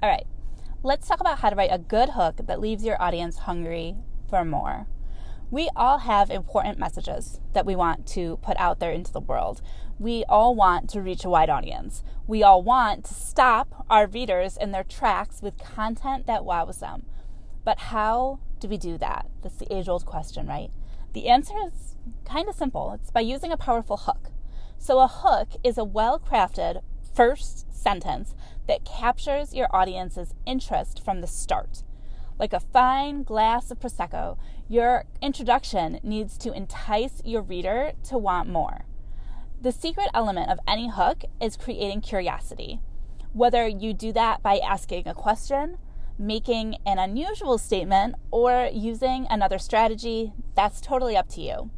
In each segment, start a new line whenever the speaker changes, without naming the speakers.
All right, let's talk about how to write a good hook that leaves your audience hungry for more. We all have important messages that we want to put out there into the world. We all want to reach a wide audience. We all want to stop our readers in their tracks with content that wows them. But how do we do that? That's the age old question, right? The answer is kind of simple it's by using a powerful hook. So, a hook is a well crafted first sentence that captures your audience's interest from the start. Like a fine glass of Prosecco, your introduction needs to entice your reader to want more. The secret element of any hook is creating curiosity. Whether you do that by asking a question, making an unusual statement, or using another strategy, that's totally up to you.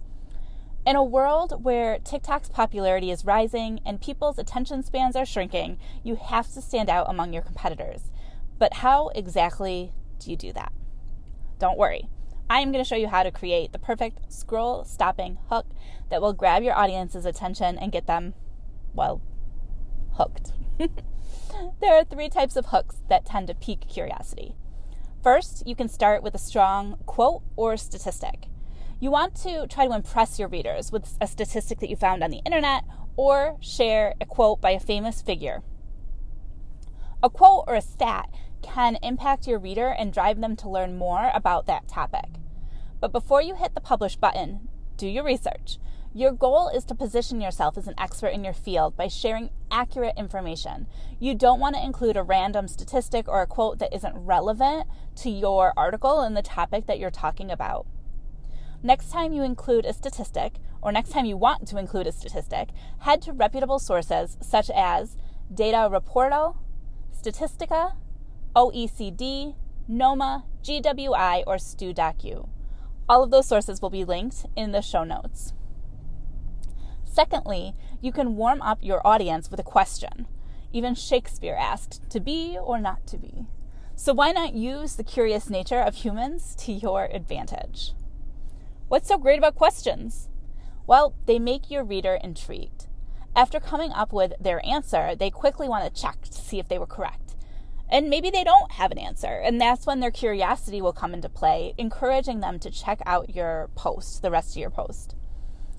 In a world where TikTok's popularity is rising and people's attention spans are shrinking, you have to stand out among your competitors. But how exactly do you do that? Don't worry. I am going to show you how to create the perfect scroll stopping hook that will grab your audience's attention and get them, well, hooked. there are three types of hooks that tend to pique curiosity. First, you can start with a strong quote or statistic. You want to try to impress your readers with a statistic that you found on the internet or share a quote by a famous figure. A quote or a stat can impact your reader and drive them to learn more about that topic. But before you hit the publish button, do your research. Your goal is to position yourself as an expert in your field by sharing accurate information. You don't want to include a random statistic or a quote that isn't relevant to your article and the topic that you're talking about. Next time you include a statistic, or next time you want to include a statistic, head to reputable sources such as DataReportal, Statistica, OECD, NOMA, GWI, or StuDocu. All of those sources will be linked in the show notes. Secondly, you can warm up your audience with a question. Even Shakespeare asked, to be or not to be. So why not use the curious nature of humans to your advantage? What's so great about questions? Well, they make your reader intrigued. After coming up with their answer, they quickly want to check to see if they were correct. And maybe they don't have an answer, and that's when their curiosity will come into play, encouraging them to check out your post, the rest of your post.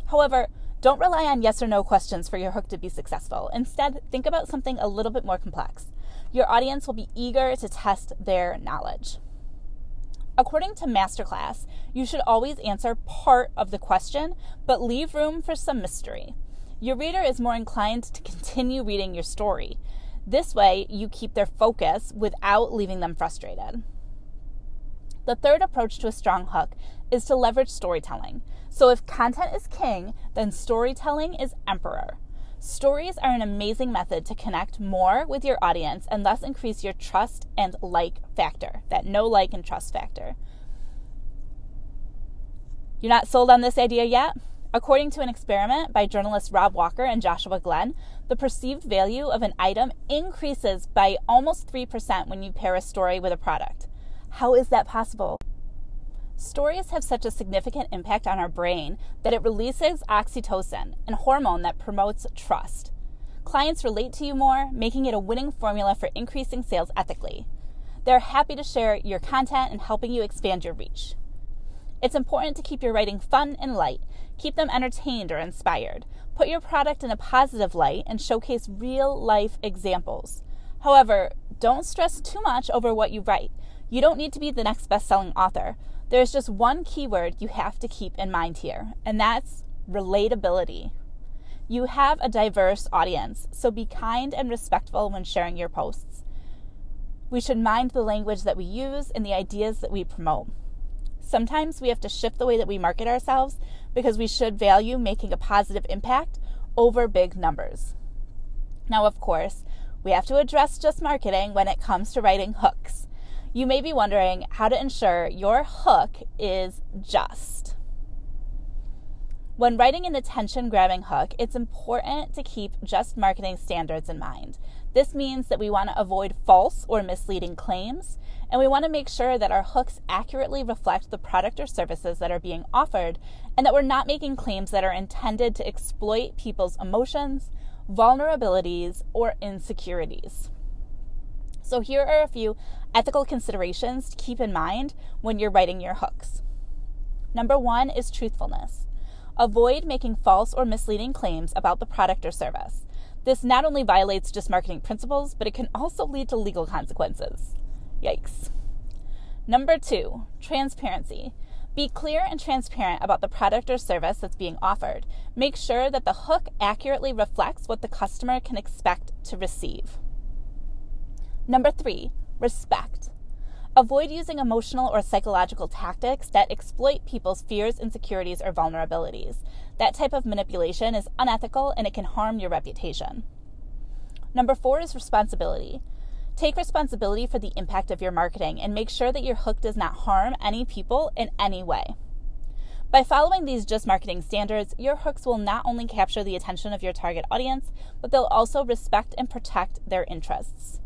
However, don't rely on yes or no questions for your hook to be successful. Instead, think about something a little bit more complex. Your audience will be eager to test their knowledge. According to Masterclass, you should always answer part of the question, but leave room for some mystery. Your reader is more inclined to continue reading your story. This way, you keep their focus without leaving them frustrated. The third approach to a strong hook is to leverage storytelling. So, if content is king, then storytelling is emperor. Stories are an amazing method to connect more with your audience and thus increase your trust and like factor, that no like, and trust factor. You're not sold on this idea yet? According to an experiment by journalists Rob Walker and Joshua Glenn, the perceived value of an item increases by almost 3% when you pair a story with a product. How is that possible? Stories have such a significant impact on our brain that it releases oxytocin, a hormone that promotes trust. Clients relate to you more, making it a winning formula for increasing sales ethically. They're happy to share your content and helping you expand your reach. It's important to keep your writing fun and light. Keep them entertained or inspired. Put your product in a positive light and showcase real life examples. However, don't stress too much over what you write. You don't need to be the next best selling author. There's just one keyword you have to keep in mind here, and that's relatability. You have a diverse audience, so be kind and respectful when sharing your posts. We should mind the language that we use and the ideas that we promote. Sometimes we have to shift the way that we market ourselves because we should value making a positive impact over big numbers. Now, of course, we have to address just marketing when it comes to writing hooks you may be wondering how to ensure your hook is just. When writing an attention grabbing hook, it's important to keep just marketing standards in mind. This means that we want to avoid false or misleading claims, and we want to make sure that our hooks accurately reflect the product or services that are being offered, and that we're not making claims that are intended to exploit people's emotions, vulnerabilities, or insecurities. So, here are a few ethical considerations to keep in mind when you're writing your hooks. Number one is truthfulness. Avoid making false or misleading claims about the product or service. This not only violates just marketing principles, but it can also lead to legal consequences. Yikes. Number two, transparency. Be clear and transparent about the product or service that's being offered. Make sure that the hook accurately reflects what the customer can expect to receive. Number three, respect. Avoid using emotional or psychological tactics that exploit people's fears, insecurities, or vulnerabilities. That type of manipulation is unethical and it can harm your reputation. Number four is responsibility. Take responsibility for the impact of your marketing and make sure that your hook does not harm any people in any way. By following these just marketing standards, your hooks will not only capture the attention of your target audience, but they'll also respect and protect their interests.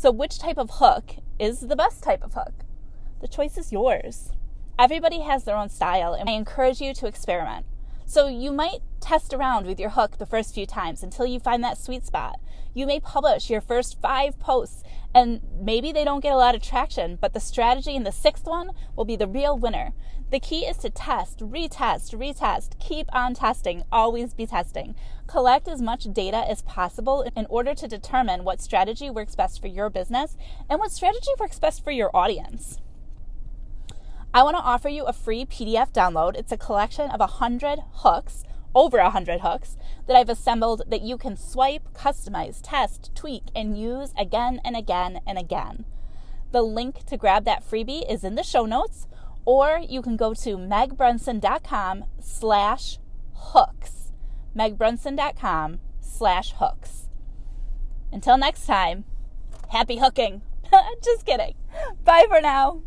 So, which type of hook is the best type of hook? The choice is yours. Everybody has their own style, and I encourage you to experiment. So, you might test around with your hook the first few times until you find that sweet spot. You may publish your first five posts, and maybe they don't get a lot of traction, but the strategy in the sixth one will be the real winner. The key is to test, retest, retest, keep on testing, always be testing. Collect as much data as possible in order to determine what strategy works best for your business and what strategy works best for your audience. I want to offer you a free PDF download. It's a collection of 100 hooks over 100 hooks that I've assembled that you can swipe, customize, test, tweak, and use again and again and again. The link to grab that freebie is in the show notes, or you can go to megbrunson.com slash hooks. megbrunson.com slash hooks. Until next time, happy hooking. Just kidding. Bye for now.